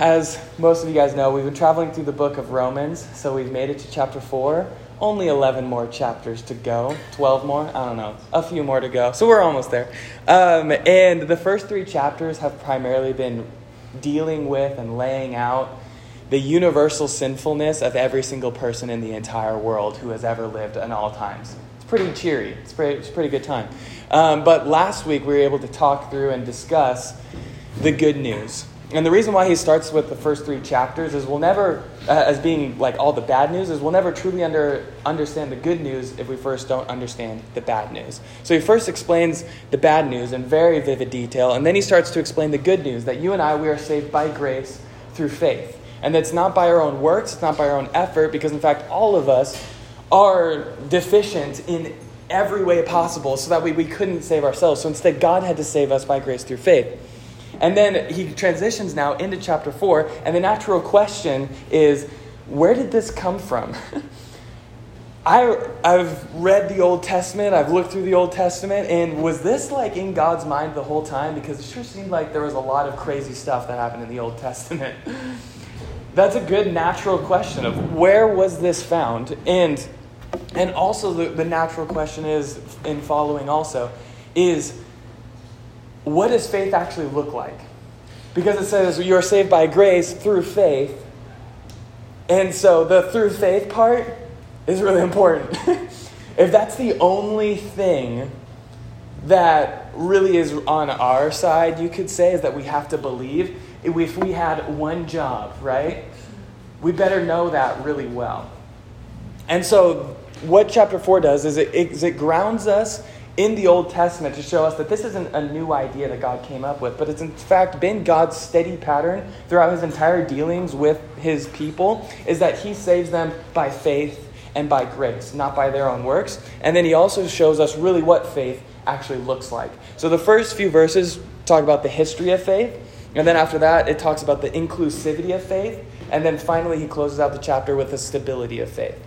as most of you guys know, we've been traveling through the book of Romans. So we've made it to chapter 4. Only 11 more chapters to go. 12 more? I don't know. A few more to go. So we're almost there. Um, and the first three chapters have primarily been dealing with and laying out the universal sinfulness of every single person in the entire world who has ever lived in all times. It's pretty cheery. It's, pretty, it's a pretty good time. Um, but last week we were able to talk through and discuss the good news. And the reason why he starts with the first three chapters is we'll never, uh, as being like all the bad news, is we'll never truly under, understand the good news if we first don't understand the bad news. So he first explains the bad news in very vivid detail, and then he starts to explain the good news that you and I, we are saved by grace through faith. And that's not by our own works, it's not by our own effort, because in fact, all of us are deficient in every way possible so that we, we couldn't save ourselves. So instead, God had to save us by grace through faith. And then he transitions now into chapter 4, and the natural question is where did this come from? I, I've read the Old Testament, I've looked through the Old Testament, and was this like in God's mind the whole time? Because it sure seemed like there was a lot of crazy stuff that happened in the Old Testament. That's a good natural question of where was this found? And, and also, the, the natural question is, in following also, is what does faith actually look like? Because it says you are saved by grace through faith. And so the through faith part is really important. if that's the only thing that really is on our side, you could say, is that we have to believe. If we had one job, right? We better know that really well. And so, what chapter 4 does is it, is it grounds us in the Old Testament to show us that this isn't a new idea that God came up with, but it's in fact been God's steady pattern throughout his entire dealings with his people, is that he saves them by faith and by grace, not by their own works. And then he also shows us really what faith actually looks like. So the first few verses talk about the history of faith, and then after that, it talks about the inclusivity of faith, and then finally, he closes out the chapter with the stability of faith.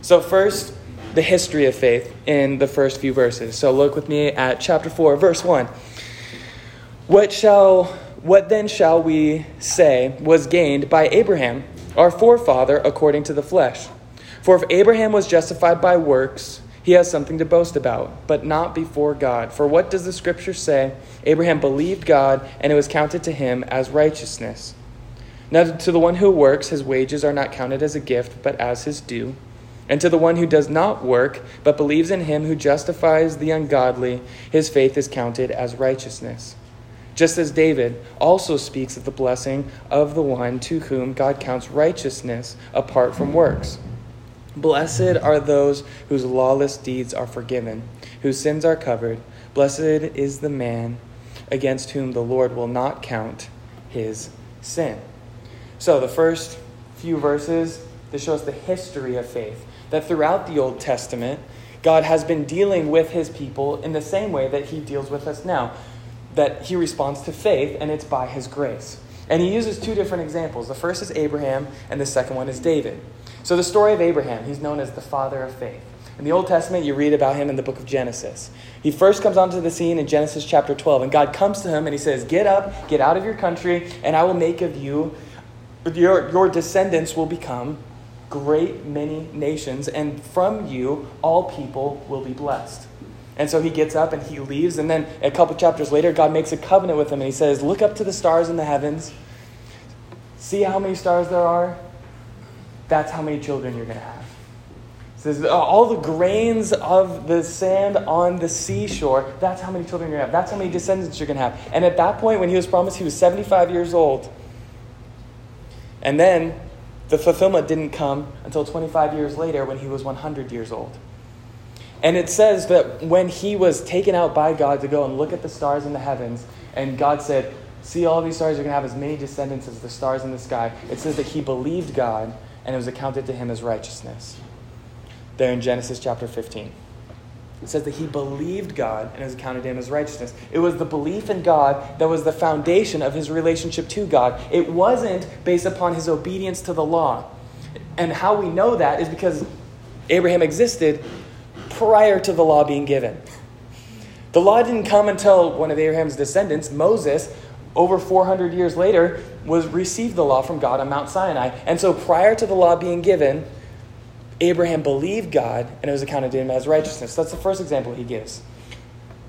So, first, the history of faith in the first few verses. So look with me at chapter 4, verse 1. What shall what then shall we say was gained by Abraham, our forefather according to the flesh? For if Abraham was justified by works, he has something to boast about, but not before God. For what does the scripture say? Abraham believed God, and it was counted to him as righteousness. Now, to the one who works, his wages are not counted as a gift, but as his due. And to the one who does not work, but believes in him who justifies the ungodly, his faith is counted as righteousness. Just as David also speaks of the blessing of the one to whom God counts righteousness apart from works. Blessed are those whose lawless deeds are forgiven, whose sins are covered. Blessed is the man against whom the Lord will not count his sin. So, the first few verses, this shows the history of faith that throughout the Old Testament, God has been dealing with his people in the same way that he deals with us now. That he responds to faith, and it's by his grace. And he uses two different examples. The first is Abraham, and the second one is David. So, the story of Abraham, he's known as the father of faith. In the Old Testament, you read about him in the book of Genesis. He first comes onto the scene in Genesis chapter 12, and God comes to him and he says, Get up, get out of your country, and I will make of you, your, your descendants will become great many nations, and from you all people will be blessed. And so he gets up and he leaves, and then a couple chapters later, God makes a covenant with him, and he says, Look up to the stars in the heavens. See how many stars there are? That's how many children you're going to have. He says, uh, All the grains of the sand on the seashore, that's how many children you're going to have. That's how many descendants you're going to have. And at that point, when he was promised, he was 75 years old. And then the fulfillment didn't come until 25 years later when he was 100 years old. And it says that when he was taken out by God to go and look at the stars in the heavens, and God said, See all these stars, you're going to have as many descendants as the stars in the sky. It says that he believed God, and it was accounted to him as righteousness. There in Genesis chapter 15. It says that he believed God and it was counted to him as righteousness. It was the belief in God that was the foundation of his relationship to God. It wasn't based upon his obedience to the law. And how we know that is because Abraham existed prior to the law being given. The law didn't come until one of Abraham's descendants, Moses, over 400 years later, was received the law from God on Mount Sinai. And so prior to the law being given, Abraham believed God and it was accounted to him as righteousness. That's the first example he gives.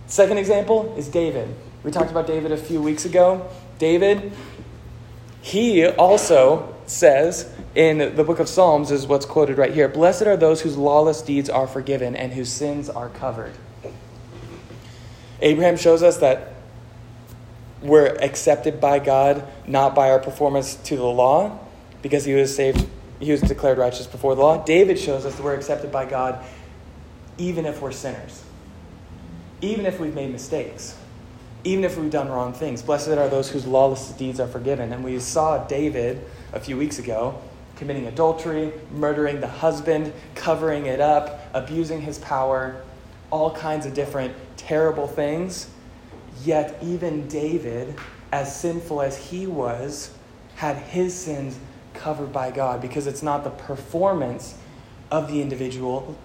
Second example is David. We talked about David a few weeks ago. David, he also says in the book of Psalms, is what's quoted right here Blessed are those whose lawless deeds are forgiven and whose sins are covered. Abraham shows us that we're accepted by God not by our performance to the law, because he was saved, he was declared righteous before the law. David shows us that we're accepted by God even if we're sinners, even if we've made mistakes, even if we've done wrong things. Blessed are those whose lawless deeds are forgiven. And we saw David a few weeks ago committing adultery, murdering the husband, covering it up, abusing his power, all kinds of different terrible things. Yet, even David, as sinful as he was, had his sins covered by God because it's not the performance of the individual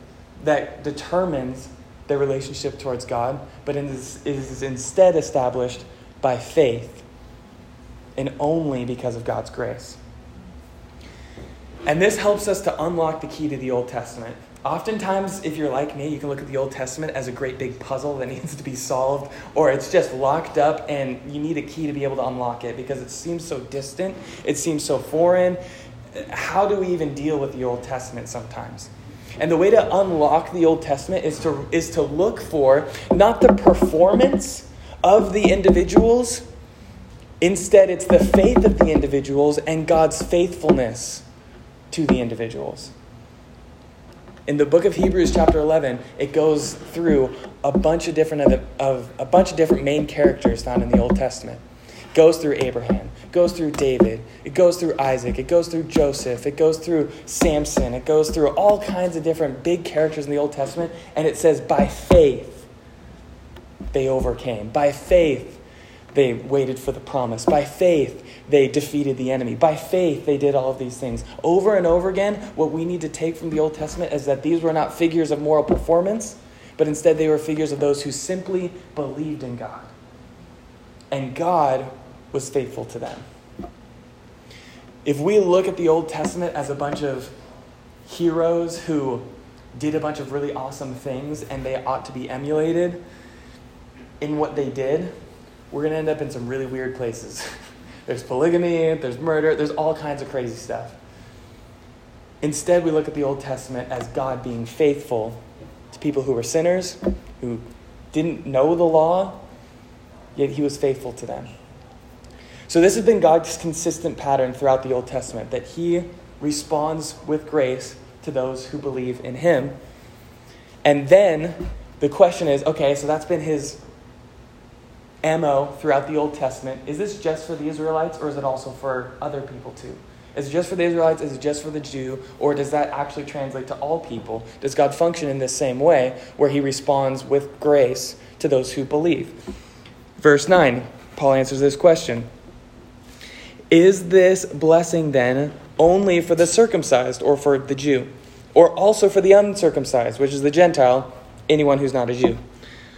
that determines their relationship towards God, but is, is instead established by faith and only because of God's grace. And this helps us to unlock the key to the Old Testament. Oftentimes, if you're like me, you can look at the Old Testament as a great big puzzle that needs to be solved, or it's just locked up and you need a key to be able to unlock it because it seems so distant, it seems so foreign. How do we even deal with the Old Testament sometimes? And the way to unlock the Old Testament is to, is to look for not the performance of the individuals, instead, it's the faith of the individuals and God's faithfulness to the individuals. In the book of Hebrews, chapter 11, it goes through a bunch of different of, of a bunch of different main characters found in the Old Testament. It goes through Abraham, it goes through David, it goes through Isaac, it goes through Joseph, it goes through Samson, it goes through all kinds of different big characters in the Old Testament, and it says by faith they overcame. By faith they waited for the promise. By faith they defeated the enemy. By faith, they did all of these things. Over and over again, what we need to take from the Old Testament is that these were not figures of moral performance, but instead they were figures of those who simply believed in God. And God was faithful to them. If we look at the Old Testament as a bunch of heroes who did a bunch of really awesome things and they ought to be emulated in what they did, we're going to end up in some really weird places. There's polygamy, there's murder, there's all kinds of crazy stuff. Instead, we look at the Old Testament as God being faithful to people who were sinners, who didn't know the law, yet he was faithful to them. So, this has been God's consistent pattern throughout the Old Testament that he responds with grace to those who believe in him. And then the question is okay, so that's been his MO throughout the Old Testament. Is this just for the Israelites or is it also for other people too? Is it just for the Israelites? Is it just for the Jew? Or does that actually translate to all people? Does God function in this same way where he responds with grace to those who believe? Verse 9, Paul answers this question Is this blessing then only for the circumcised or for the Jew? Or also for the uncircumcised, which is the Gentile, anyone who's not a Jew?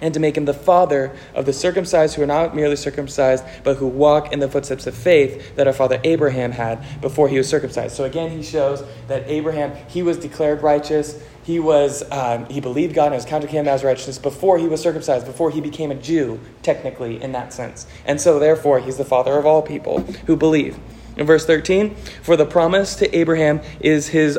and to make him the father of the circumcised who are not merely circumcised, but who walk in the footsteps of faith that our father Abraham had before he was circumcised. So again, he shows that Abraham, he was declared righteous. He was um, he believed God and was counted him as righteousness before he was circumcised, before he became a Jew, technically in that sense. And so therefore, he's the father of all people who believe. In verse 13, for the promise to Abraham is his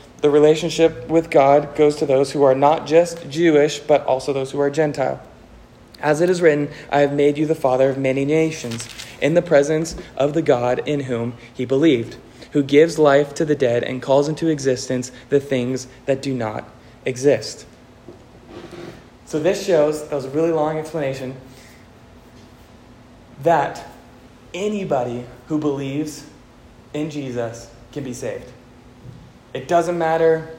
the relationship with God goes to those who are not just Jewish, but also those who are Gentile. As it is written, I have made you the father of many nations, in the presence of the God in whom he believed, who gives life to the dead and calls into existence the things that do not exist. So, this shows, that was a really long explanation, that anybody who believes in Jesus can be saved. It doesn't matter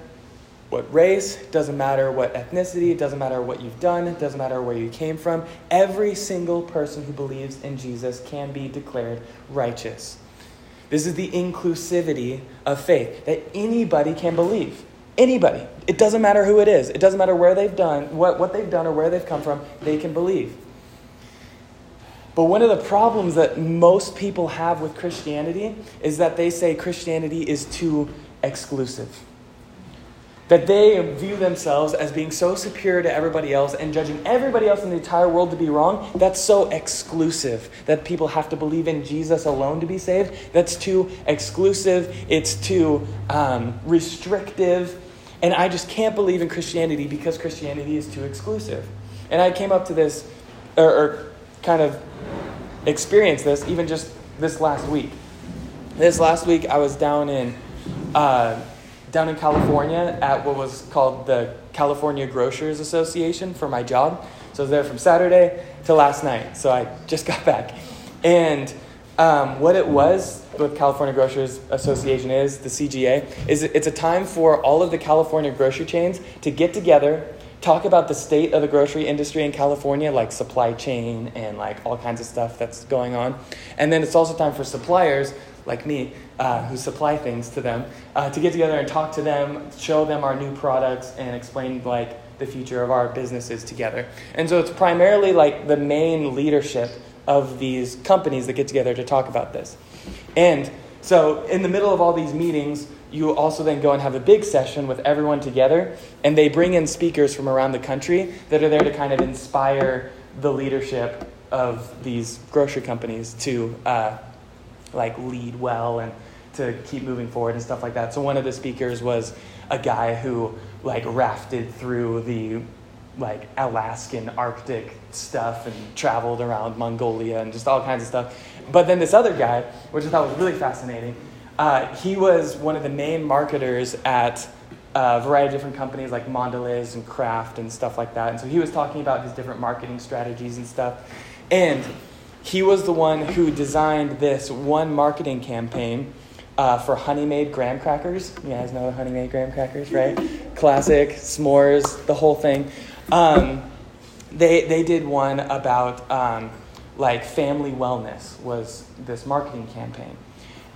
what race, it doesn't matter what ethnicity, it doesn't matter what you've done, it doesn't matter where you came from. Every single person who believes in Jesus can be declared righteous. This is the inclusivity of faith that anybody can believe. Anybody. It doesn't matter who it is. It doesn't matter where they've done, what, what they've done or where they've come from, they can believe. But one of the problems that most people have with Christianity is that they say Christianity is too exclusive. That they view themselves as being so superior to everybody else and judging everybody else in the entire world to be wrong. That's so exclusive that people have to believe in Jesus alone to be saved. That's too exclusive. It's too um, restrictive. And I just can't believe in Christianity because Christianity is too exclusive. And I came up to this, or, or kind of experienced this even just this last week. This last week, I was down in uh, down in California at what was called the California Grocers Association for my job. So I was there from Saturday to last night. So I just got back, and um, what it was, what California Grocers Association is, the CGA, is it's a time for all of the California grocery chains to get together talk about the state of the grocery industry in California, like supply chain and like all kinds of stuff that's going on. And then it's also time for suppliers like me uh, who supply things to them uh, to get together and talk to them, show them our new products, and explain like the future of our businesses together. And so it's primarily like the main leadership of these companies that get together to talk about this. And so in the middle of all these meetings, you also then go and have a big session with everyone together, and they bring in speakers from around the country that are there to kind of inspire the leadership of these grocery companies to uh, like lead well and to keep moving forward and stuff like that. So one of the speakers was a guy who like rafted through the like Alaskan Arctic stuff and traveled around Mongolia and just all kinds of stuff. But then this other guy, which I thought was really fascinating, uh, he was one of the main marketers at a variety of different companies like Mondelez and Kraft and stuff like that. And so he was talking about his different marketing strategies and stuff. And he was the one who designed this one marketing campaign uh, for Honey Maid graham crackers. You guys know the Honey Maid graham crackers, right? Classic, s'mores, the whole thing. Um, they, they did one about um, like family wellness was this marketing campaign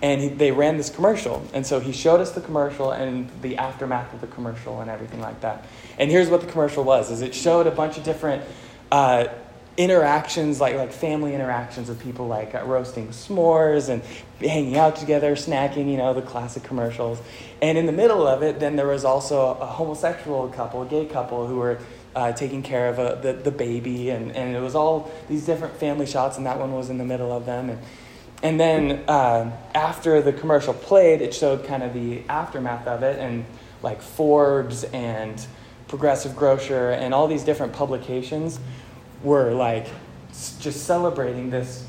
and he, they ran this commercial and so he showed us the commercial and the aftermath of the commercial and everything like that and here's what the commercial was is it showed a bunch of different uh, interactions like like family interactions of people like uh, roasting s'mores and hanging out together snacking you know the classic commercials. And in the middle of it then there was also a homosexual couple a gay couple who were uh, taking care of a, uh, the, the baby. And, and it was all these different family shots and that one was in the middle of them. And and then uh, after the commercial played, it showed kind of the aftermath of it, and like Forbes and Progressive Grocer and all these different publications were like just celebrating this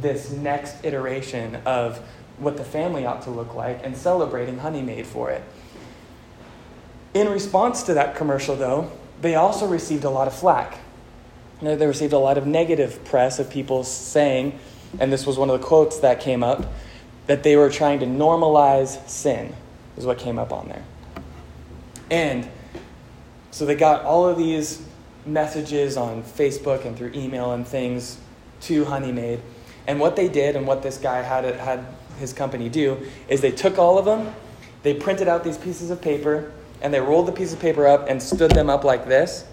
this next iteration of what the family ought to look like and celebrating Honey Maid for it. In response to that commercial, though, they also received a lot of flack. They received a lot of negative press of people saying and this was one of the quotes that came up, that they were trying to normalize sin, is what came up on there. And so they got all of these messages on Facebook and through email and things to Honey Maid. And what they did, and what this guy had, had his company do, is they took all of them, they printed out these pieces of paper, and they rolled the piece of paper up and stood them up like this,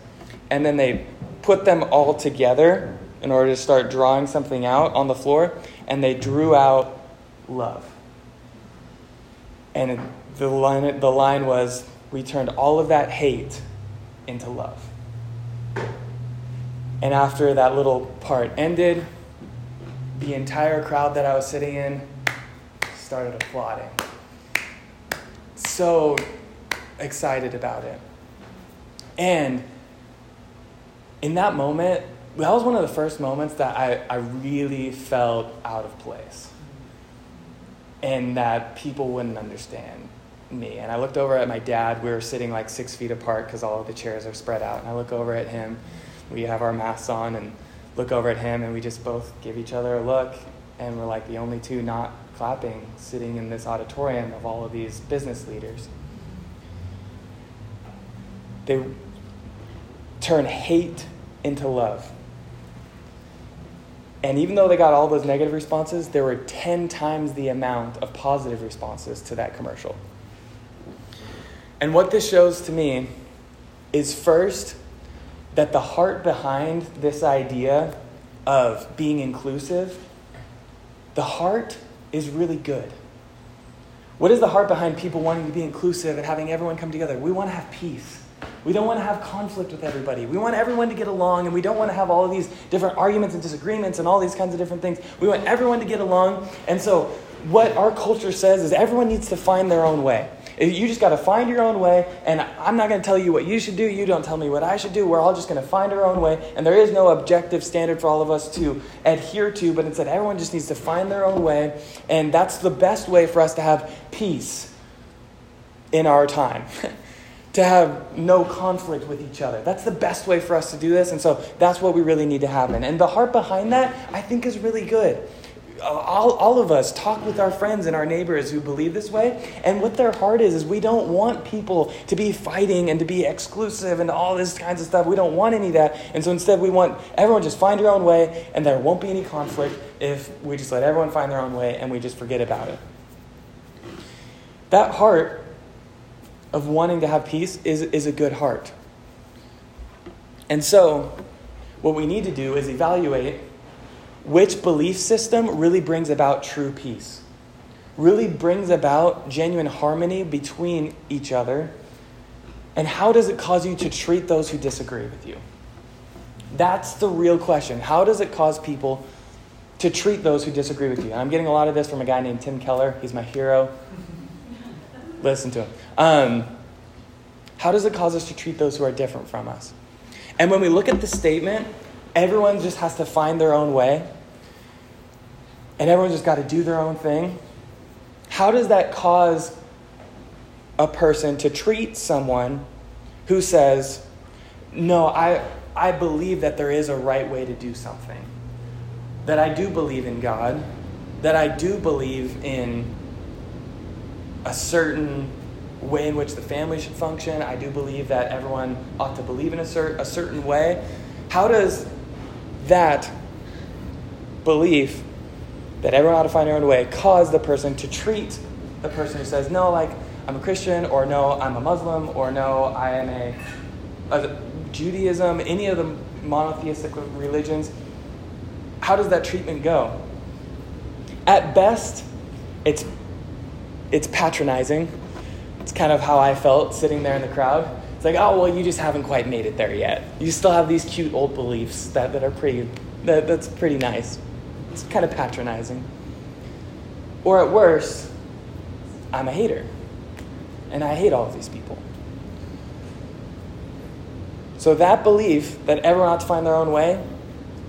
and then they put them all together in order to start drawing something out on the floor, and they drew out love. And the line, the line was, We turned all of that hate into love. And after that little part ended, the entire crowd that I was sitting in started applauding. So excited about it. And in that moment, that was one of the first moments that I, I really felt out of place and that people wouldn't understand me. And I looked over at my dad. We were sitting like six feet apart because all of the chairs are spread out. And I look over at him. We have our masks on and look over at him, and we just both give each other a look. And we're like the only two not clapping sitting in this auditorium of all of these business leaders. They turn hate into love. And even though they got all those negative responses, there were 10 times the amount of positive responses to that commercial. And what this shows to me is first that the heart behind this idea of being inclusive, the heart is really good. What is the heart behind people wanting to be inclusive and having everyone come together? We want to have peace. We don't want to have conflict with everybody. We want everyone to get along, and we don't want to have all of these different arguments and disagreements and all these kinds of different things. We want everyone to get along. And so, what our culture says is everyone needs to find their own way. You just got to find your own way, and I'm not going to tell you what you should do. You don't tell me what I should do. We're all just going to find our own way, and there is no objective standard for all of us to adhere to, but instead, everyone just needs to find their own way, and that's the best way for us to have peace in our time. to have no conflict with each other. That's the best way for us to do this, and so that's what we really need to happen. And the heart behind that, I think, is really good Uh, all, all of us talk with our friends and our neighbors who believe this way. And what their heart is, is we don't want people to be fighting and to be exclusive and all this kinds of stuff. We don't want any of that. And so instead, we want everyone just find your own way, and there won't be any conflict if we just let everyone find their own way and we just forget about it. That heart of wanting to have peace is, is a good heart. And so, what we need to do is evaluate which belief system really brings about true peace, really brings about genuine harmony between each other, and how does it cause you to treat those who disagree with you? That's the real question. How does it cause people to treat those who disagree with you? And I'm getting a lot of this from a guy named Tim Keller. He's my hero. Listen to him. Um, how does it cause us to treat those who are different from us? And when we look at the statement, everyone just has to find their own way, and everyone just got to do their own thing, how does that cause a person to treat someone who says, No, I, I believe that there is a right way to do something, that I do believe in God, that I do believe in a certain way in which the family should function. I do believe that everyone ought to believe in a, cer- a certain way. How does that belief that everyone ought to find their own way caused the person to treat the person who says, no, like, I'm a Christian, or no, I'm a Muslim, or no, I am a, a Judaism, any of the monotheistic religions, how does that treatment go? At best, it's, it's patronizing. It's kind of how I felt sitting there in the crowd. It's like, oh, well, you just haven't quite made it there yet. You still have these cute old beliefs that, that are pretty, that, that's pretty nice. It's kind of patronizing. Or at worst, I'm a hater. And I hate all of these people. So that belief that everyone ought to find their own way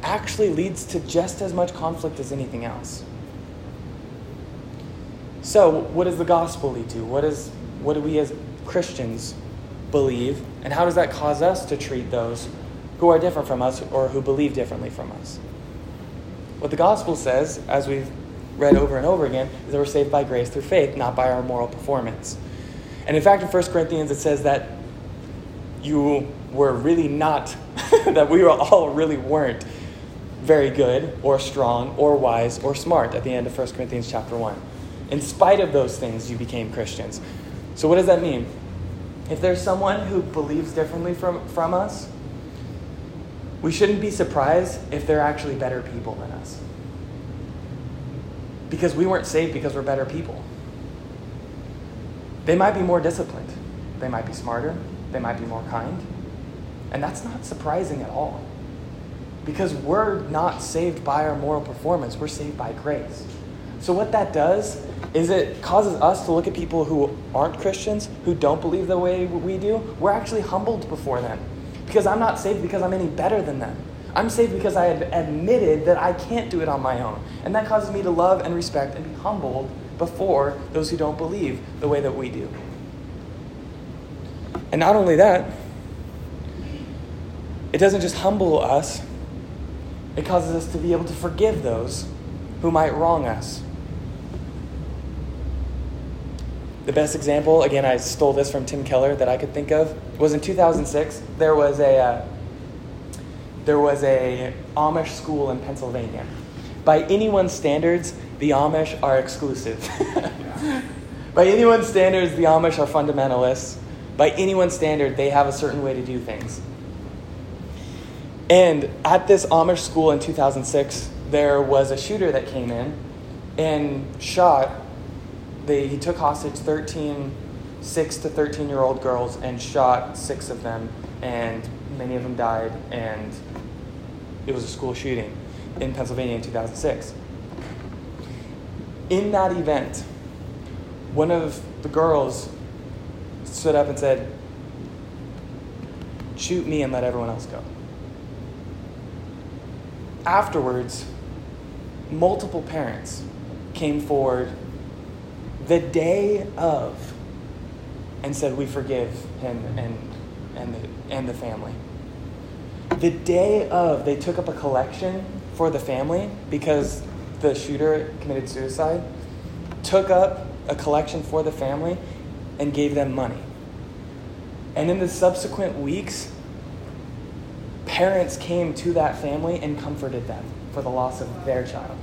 actually leads to just as much conflict as anything else. So, what does the gospel lead to? What, is, what do we as Christians believe, and how does that cause us to treat those who are different from us or who believe differently from us? What the gospel says, as we've read over and over again, is that we're saved by grace through faith, not by our moral performance. And in fact, in 1 Corinthians, it says that you were really not, that we were all really weren't very good or strong or wise or smart at the end of 1 Corinthians chapter 1. In spite of those things, you became Christians. So, what does that mean? If there's someone who believes differently from, from us, we shouldn't be surprised if they're actually better people than us. Because we weren't saved because we're better people. They might be more disciplined, they might be smarter, they might be more kind. And that's not surprising at all. Because we're not saved by our moral performance, we're saved by grace. So, what that does is it causes us to look at people who aren't Christians, who don't believe the way we do. We're actually humbled before them because I'm not saved because I'm any better than them. I'm saved because I have admitted that I can't do it on my own. And that causes me to love and respect and be humbled before those who don't believe the way that we do. And not only that, it doesn't just humble us, it causes us to be able to forgive those who might wrong us. The best example, again, I stole this from Tim Keller that I could think of, was in 2006. There was a uh, there was a Amish school in Pennsylvania. By anyone's standards, the Amish are exclusive. By anyone's standards, the Amish are fundamentalists. By anyone's standard, they have a certain way to do things. And at this Amish school in 2006, there was a shooter that came in and shot. They, he took hostage 13, 6 to 13 year old girls and shot six of them, and many of them died, and it was a school shooting in Pennsylvania in 2006. In that event, one of the girls stood up and said, Shoot me and let everyone else go. Afterwards, multiple parents came forward the day of and said, We forgive him and, and, the, and the family. The day of, they took up a collection for the family because the shooter committed suicide, took up a collection for the family, and gave them money. And in the subsequent weeks, parents came to that family and comforted them for the loss of their child.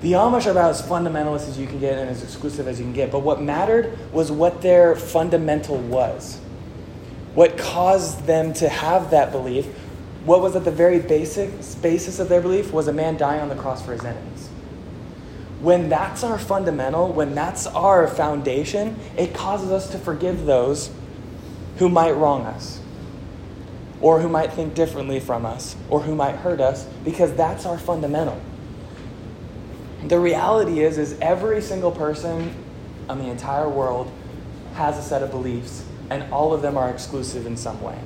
The Amish are about as fundamentalist as you can get and as exclusive as you can get, but what mattered was what their fundamental was. What caused them to have that belief, what was at the very basic basis of their belief, was a man dying on the cross for his enemies. When that's our fundamental, when that's our foundation, it causes us to forgive those who might wrong us, or who might think differently from us, or who might hurt us, because that's our fundamental. The reality is, is every single person on the entire world has a set of beliefs, and all of them are exclusive in some way.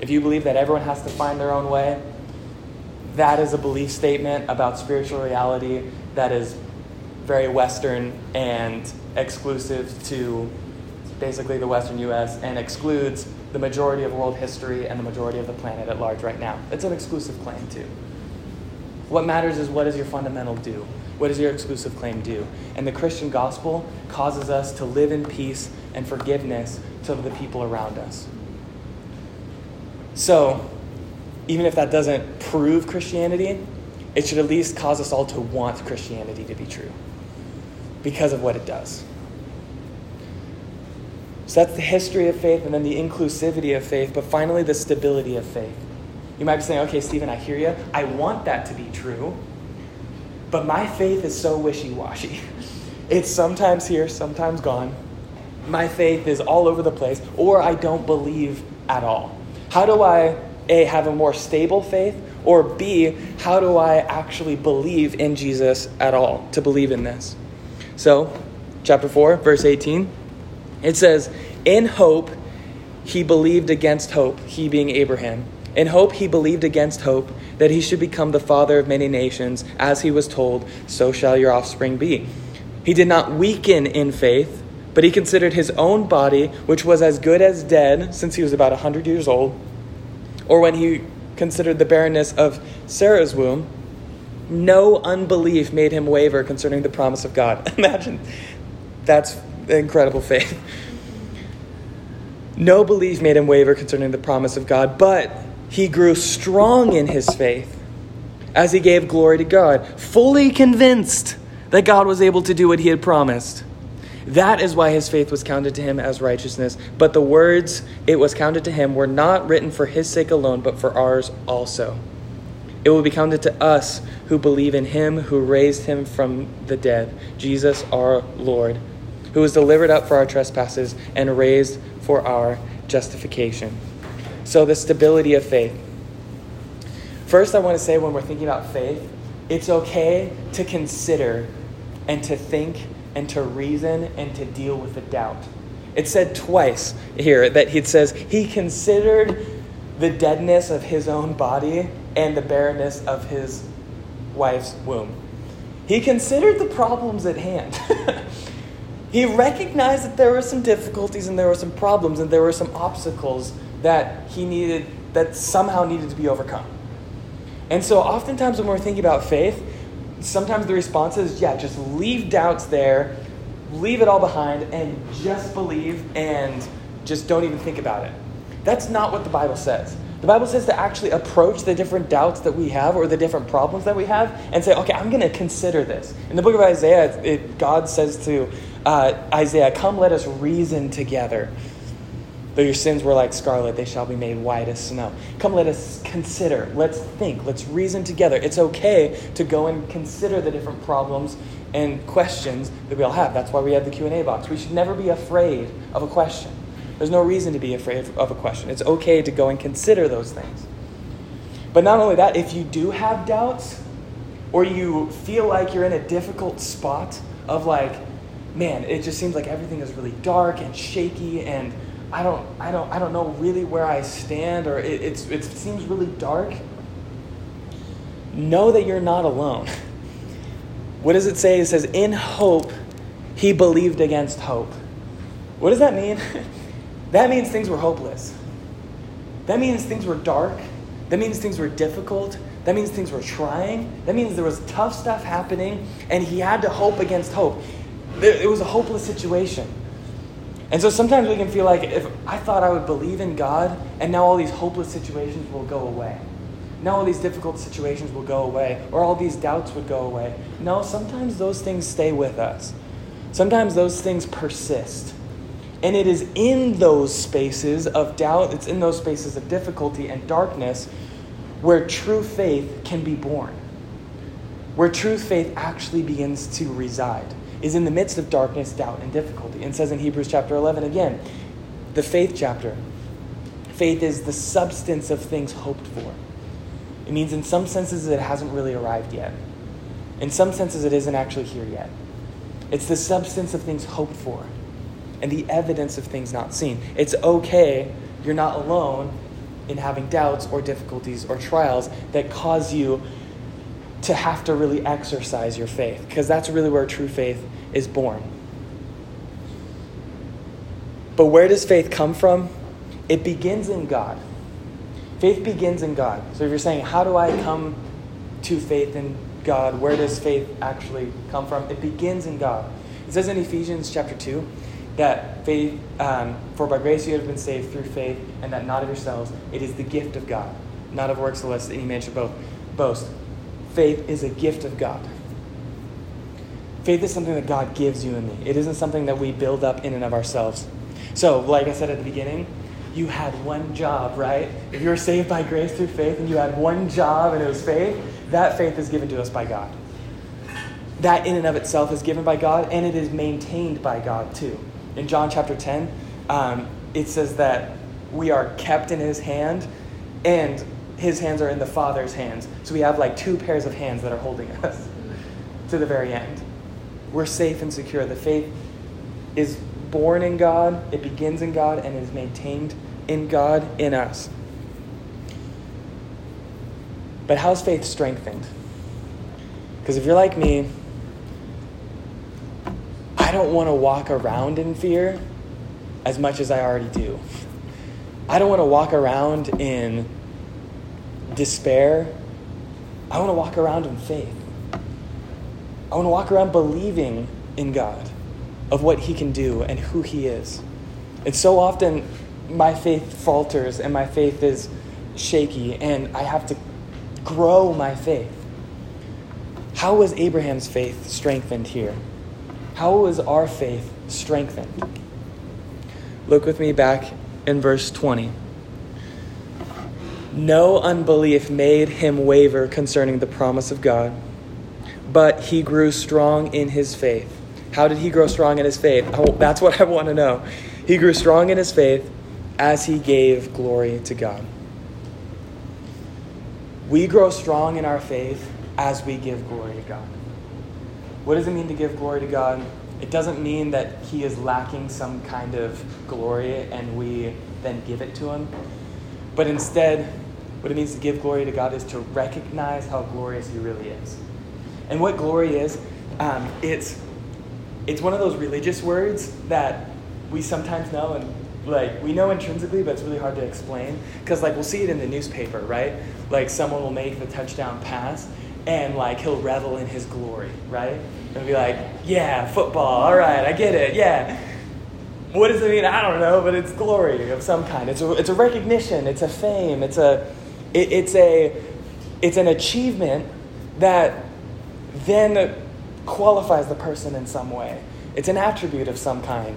If you believe that everyone has to find their own way, that is a belief statement about spiritual reality that is very Western and exclusive to basically the Western US and excludes the majority of world history and the majority of the planet at large right now. It's an exclusive claim, too. What matters is what does your fundamental do? What does your exclusive claim do? And the Christian gospel causes us to live in peace and forgiveness to the people around us. So, even if that doesn't prove Christianity, it should at least cause us all to want Christianity to be true because of what it does. So that's the history of faith and then the inclusivity of faith, but finally the stability of faith. You might be saying, okay, Stephen, I hear you. I want that to be true. But my faith is so wishy washy. It's sometimes here, sometimes gone. My faith is all over the place, or I don't believe at all. How do I, A, have a more stable faith, or B, how do I actually believe in Jesus at all, to believe in this? So, chapter 4, verse 18, it says, In hope he believed against hope, he being Abraham. In hope he believed against hope that he should become the father of many nations, as he was told, So shall your offspring be. He did not weaken in faith, but he considered his own body, which was as good as dead since he was about a 100 years old, or when he considered the barrenness of Sarah's womb, no unbelief made him waver concerning the promise of God. Imagine that's incredible faith. No belief made him waver concerning the promise of God, but he grew strong in his faith as he gave glory to God, fully convinced that God was able to do what he had promised. That is why his faith was counted to him as righteousness. But the words it was counted to him were not written for his sake alone, but for ours also. It will be counted to us who believe in him who raised him from the dead, Jesus our Lord, who was delivered up for our trespasses and raised for our justification. So, the stability of faith. First, I want to say when we're thinking about faith, It's okay to consider and to think and to reason and to deal with the doubt. It said twice here that he says he considered the deadness of his own body and the barrenness of his wife's womb. He considered the problems at hand. he recognized that there were some difficulties and there were some problems and there were some obstacles that he needed, that somehow needed to be overcome. And so, oftentimes, when we're thinking about faith, sometimes the response is, yeah, just leave doubts there, leave it all behind, and just believe and just don't even think about it. That's not what the Bible says. The Bible says to actually approach the different doubts that we have or the different problems that we have and say, okay, I'm going to consider this. In the book of Isaiah, it, God says to uh, Isaiah, Come, let us reason together. Though your sins were like scarlet, they shall be made white as snow. Come, let us consider. Let's think. Let's reason together. It's okay to go and consider the different problems and questions that we all have. That's why we have the Q&A box. We should never be afraid of a question. There's no reason to be afraid of a question. It's okay to go and consider those things. But not only that, if you do have doubts or you feel like you're in a difficult spot of like, man, it just seems like everything is really dark and shaky and I don't, I don't, I don't know really where I stand, or it, it's, it seems really dark. Know that you're not alone. What does it say? It says, "In hope, he believed against hope." What does that mean? that means things were hopeless. That means things were dark. That means things were difficult. That means things were trying. That means there was tough stuff happening, and he had to hope against hope. It was a hopeless situation. And so sometimes we can feel like if I thought I would believe in God, and now all these hopeless situations will go away. Now all these difficult situations will go away, or all these doubts would go away. No, sometimes those things stay with us. Sometimes those things persist. And it is in those spaces of doubt, it's in those spaces of difficulty and darkness where true faith can be born. Where true faith actually begins to reside is in the midst of darkness, doubt, and difficulty. And says in Hebrews chapter 11 again, the faith chapter. Faith is the substance of things hoped for. It means, in some senses, it hasn't really arrived yet. In some senses, it isn't actually here yet. It's the substance of things hoped for and the evidence of things not seen. It's okay, you're not alone in having doubts or difficulties or trials that cause you to have to really exercise your faith, because that's really where true faith is born. But where does faith come from? It begins in God. Faith begins in God. So if you're saying, How do I come to faith in God? Where does faith actually come from? It begins in God. It says in Ephesians chapter 2 that faith, um, for by grace you have been saved through faith, and that not of yourselves. It is the gift of God, not of works, lest any man should boast faith is a gift of God. Faith is something that God gives you and me. It isn't something that we build up in and of ourselves. So, like I said at the beginning, you had one job, right? If you were saved by grace through faith and you had one job and it was faith, that faith is given to us by God. That in and of itself is given by God and it is maintained by God too. In John chapter 10, um, it says that we are kept in his hand and his hands are in the Father's hands. So we have like two pairs of hands that are holding us to the very end. We're safe and secure. The faith is born in God, it begins in God, and is maintained in God in us. But how's faith strengthened? Because if you're like me, I don't want to walk around in fear as much as I already do. I don't want to walk around in despair, I want to walk around in faith. I want to walk around believing in God, of what He can do and who He is. And so often, my faith falters and my faith is shaky, and I have to grow my faith. How was Abraham's faith strengthened here? How was our faith strengthened? Look with me back in verse 20. No unbelief made him waver concerning the promise of God, but he grew strong in his faith. How did he grow strong in his faith? Oh, that's what I want to know. He grew strong in his faith as he gave glory to God. We grow strong in our faith as we give glory to God. What does it mean to give glory to God? It doesn't mean that He is lacking some kind of glory and we then give it to Him. But instead, what it means to give glory to God is to recognize how glorious He really is. And what glory is, um, it's, it's one of those religious words that we sometimes know and like we know intrinsically but it's really hard to explain because like we'll see it in the newspaper right? Like someone will make the touchdown pass and like he'll revel in his glory right? And be like yeah football all right i get it yeah. What does it mean? I don't know but it's glory of some kind. It's a, it's a recognition it's a fame it's a it, it's a it's an achievement that then qualifies the person in some way. It's an attribute of some kind.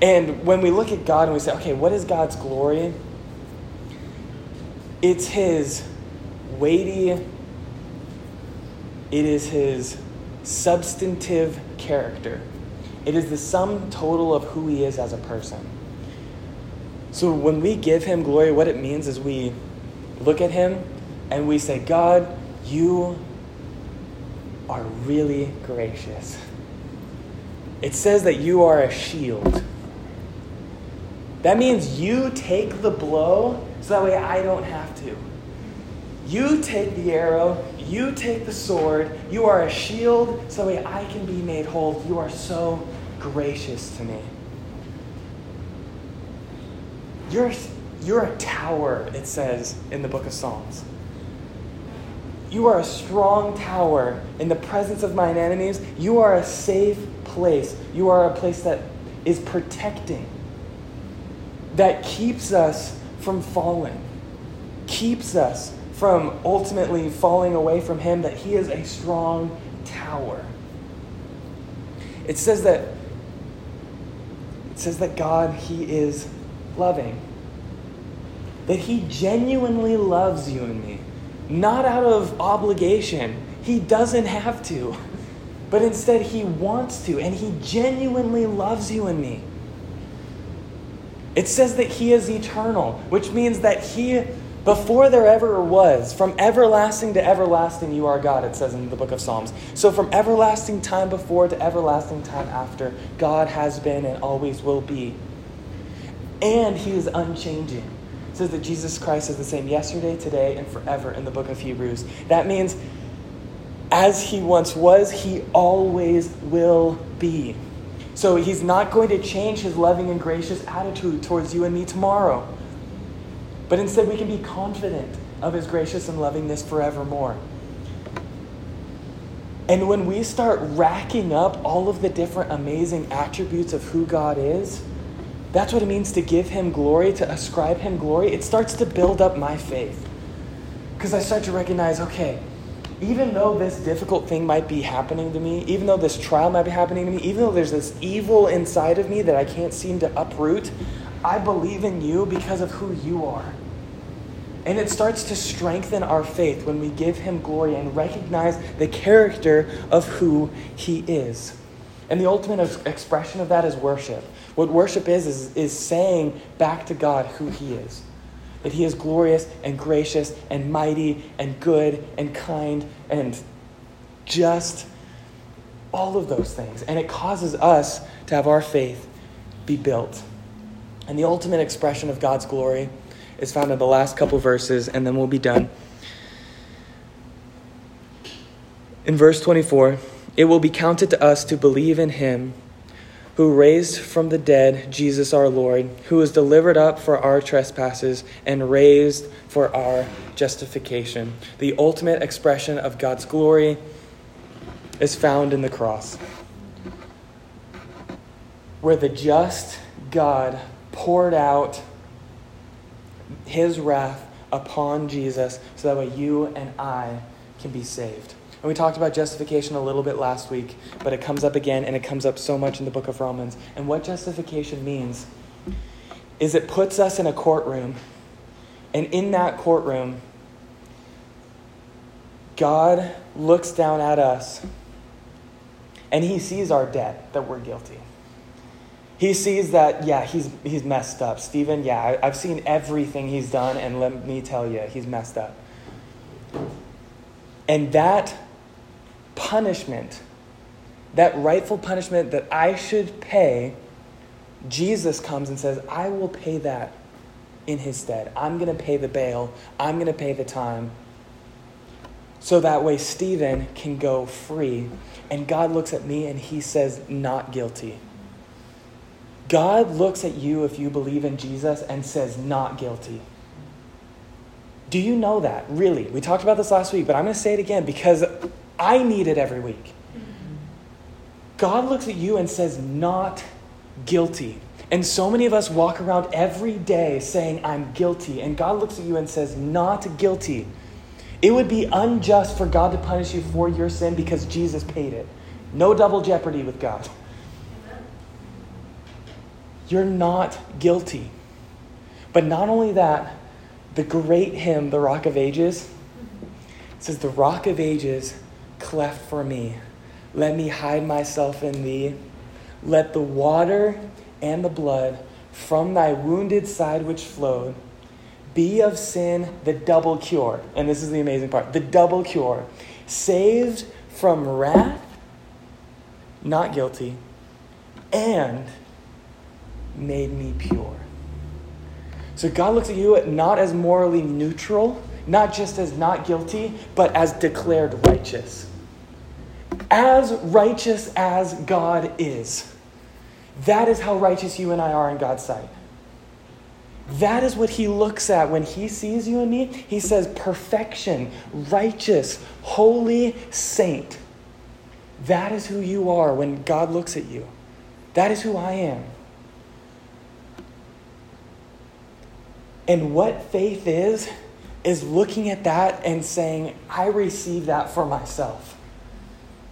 And when we look at God and we say, okay, what is God's glory? It's His weighty, it is His substantive character. It is the sum total of who He is as a person. So when we give Him glory, what it means is we look at Him and we say, God, you are really gracious. It says that you are a shield. That means you take the blow so that way I don't have to. You take the arrow, you take the sword, you are a shield so that way I can be made whole. You are so gracious to me. You're, you're a tower, it says in the book of Psalms. You are a strong tower in the presence of mine enemies. You are a safe place. You are a place that is protecting, that keeps us from falling, keeps us from ultimately falling away from Him, that He is a strong tower. It says that it says that God, He is loving. That He genuinely loves you and me not out of obligation. He doesn't have to, but instead he wants to, and he genuinely loves you and me. It says that he is eternal, which means that he, before there ever was, from everlasting to everlasting, you are God, it says in the book of Psalms. So from everlasting time before to everlasting time after, God has been and always will be. And he is unchanging says that Jesus Christ is the same yesterday, today, and forever in the book of Hebrews. That means as he once was, he always will be. So he's not going to change his loving and gracious attitude towards you and me tomorrow. But instead, we can be confident of his gracious and lovingness forevermore. And when we start racking up all of the different amazing attributes of who God is, that's what it means to give him glory, to ascribe him glory. It starts to build up my faith. Because I start to recognize okay, even though this difficult thing might be happening to me, even though this trial might be happening to me, even though there's this evil inside of me that I can't seem to uproot, I believe in you because of who you are. And it starts to strengthen our faith when we give him glory and recognize the character of who he is. And the ultimate expression of that is worship. What worship is, is, is saying back to God who He is. That He is glorious and gracious and mighty and good and kind and just all of those things. And it causes us to have our faith be built. And the ultimate expression of God's glory is found in the last couple verses, and then we'll be done. In verse 24, it will be counted to us to believe in him who raised from the dead Jesus our Lord, who was delivered up for our trespasses and raised for our justification. The ultimate expression of God's glory is found in the cross, where the just God poured out his wrath upon Jesus so that way you and I can be saved. And we talked about justification a little bit last week, but it comes up again and it comes up so much in the book of Romans. And what justification means is it puts us in a courtroom, and in that courtroom, God looks down at us and he sees our debt that we're guilty. He sees that, yeah, he's, he's messed up. Stephen, yeah, I've seen everything he's done, and let me tell you, he's messed up. And that punishment, that rightful punishment that I should pay, Jesus comes and says, I will pay that in his stead. I'm going to pay the bail, I'm going to pay the time. So that way, Stephen can go free. And God looks at me and he says, Not guilty. God looks at you if you believe in Jesus and says, Not guilty. Do you know that? Really? We talked about this last week, but I'm going to say it again because I need it every week. God looks at you and says, Not guilty. And so many of us walk around every day saying, I'm guilty. And God looks at you and says, Not guilty. It would be unjust for God to punish you for your sin because Jesus paid it. No double jeopardy with God. You're not guilty. But not only that, the great hymn, The Rock of Ages, says, The Rock of Ages cleft for me. Let me hide myself in thee. Let the water and the blood from thy wounded side which flowed be of sin the double cure. And this is the amazing part the double cure. Saved from wrath, not guilty, and made me pure. So God looks at you not as morally neutral, not just as not guilty, but as declared righteous. As righteous as God is. That is how righteous you and I are in God's sight. That is what he looks at when he sees you and me. He says, perfection, righteous, holy saint. That is who you are when God looks at you. That is who I am. And what faith is, is looking at that and saying, I receive that for myself.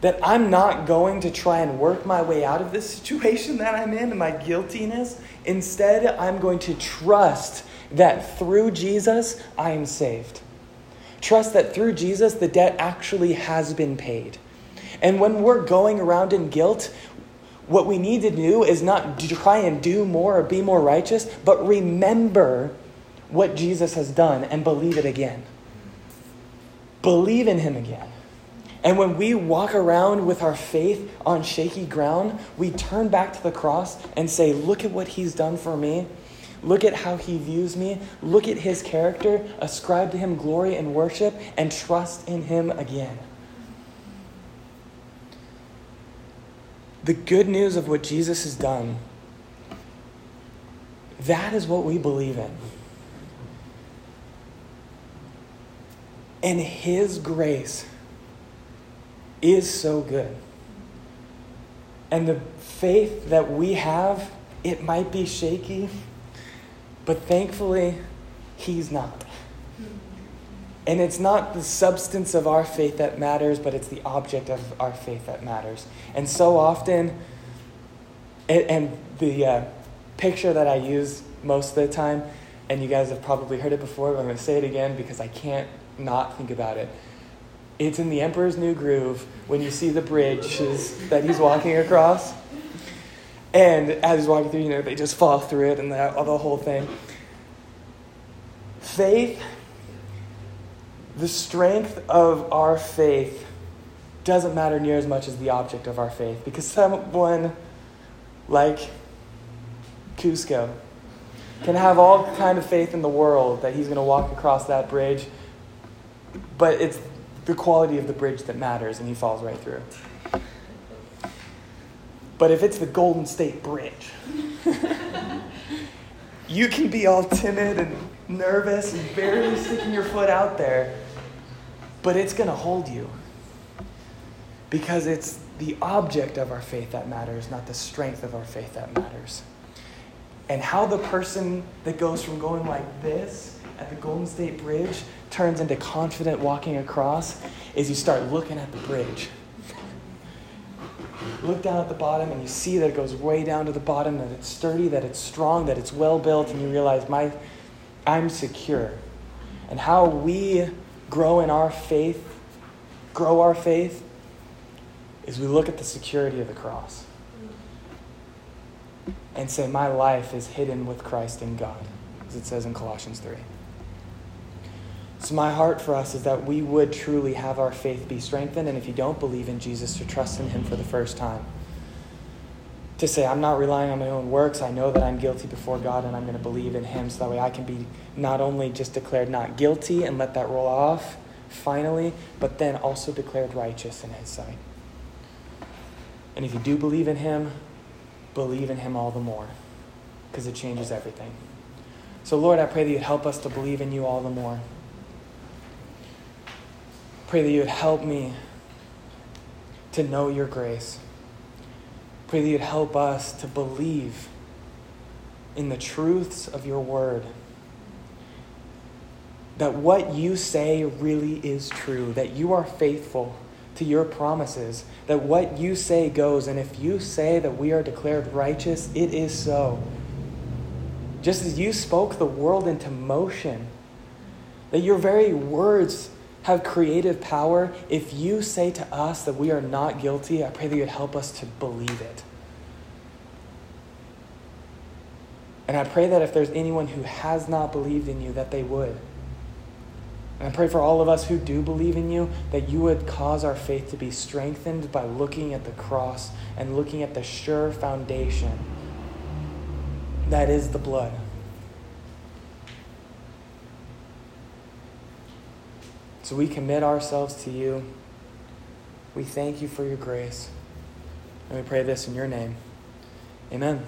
That I'm not going to try and work my way out of this situation that I'm in and my guiltiness. Instead, I'm going to trust that through Jesus, I am saved. Trust that through Jesus, the debt actually has been paid. And when we're going around in guilt, what we need to do is not try and do more or be more righteous, but remember what Jesus has done and believe it again. Believe in him again. And when we walk around with our faith on shaky ground, we turn back to the cross and say, Look at what he's done for me. Look at how he views me. Look at his character. Ascribe to him glory and worship and trust in him again. The good news of what Jesus has done, that is what we believe in. And His grace is so good. And the faith that we have, it might be shaky, but thankfully, He's not. And it's not the substance of our faith that matters, but it's the object of our faith that matters. And so often, and the uh, picture that I use most of the time, and you guys have probably heard it before, but I'm going to say it again because I can't not think about it. It's in the Emperor's New Groove when you see the bridges that he's walking across. And as he's walking through, you know, they just fall through it and the, the whole thing. Faith, the strength of our faith doesn't matter near as much as the object of our faith because someone like Kuzco can have all kind of faith in the world that he's going to walk across that bridge but it's the quality of the bridge that matters, and he falls right through. But if it's the Golden State Bridge, you can be all timid and nervous and barely sticking your foot out there, but it's going to hold you. Because it's the object of our faith that matters, not the strength of our faith that matters. And how the person that goes from going like this at the Golden State Bridge turns into confident walking across is you start looking at the bridge. Look down at the bottom and you see that it goes way down to the bottom, that it's sturdy, that it's strong, that it's well built, and you realize, my, I'm secure. And how we grow in our faith, grow our faith, is we look at the security of the cross and say, My life is hidden with Christ in God, as it says in Colossians 3. So, my heart for us is that we would truly have our faith be strengthened, and if you don't believe in Jesus, to trust in Him for the first time. To say, I'm not relying on my own works. I know that I'm guilty before God, and I'm going to believe in Him so that way I can be not only just declared not guilty and let that roll off finally, but then also declared righteous in His sight. And if you do believe in Him, believe in Him all the more because it changes everything. So, Lord, I pray that you'd help us to believe in you all the more. Pray that you would help me to know your grace. Pray that you'd help us to believe in the truths of your word. That what you say really is true, that you are faithful to your promises, that what you say goes, and if you say that we are declared righteous, it is so. Just as you spoke the world into motion, that your very words have creative power, if you say to us that we are not guilty, I pray that you'd help us to believe it. And I pray that if there's anyone who has not believed in you, that they would. And I pray for all of us who do believe in you that you would cause our faith to be strengthened by looking at the cross and looking at the sure foundation that is the blood. So we commit ourselves to you. We thank you for your grace. And we pray this in your name. Amen.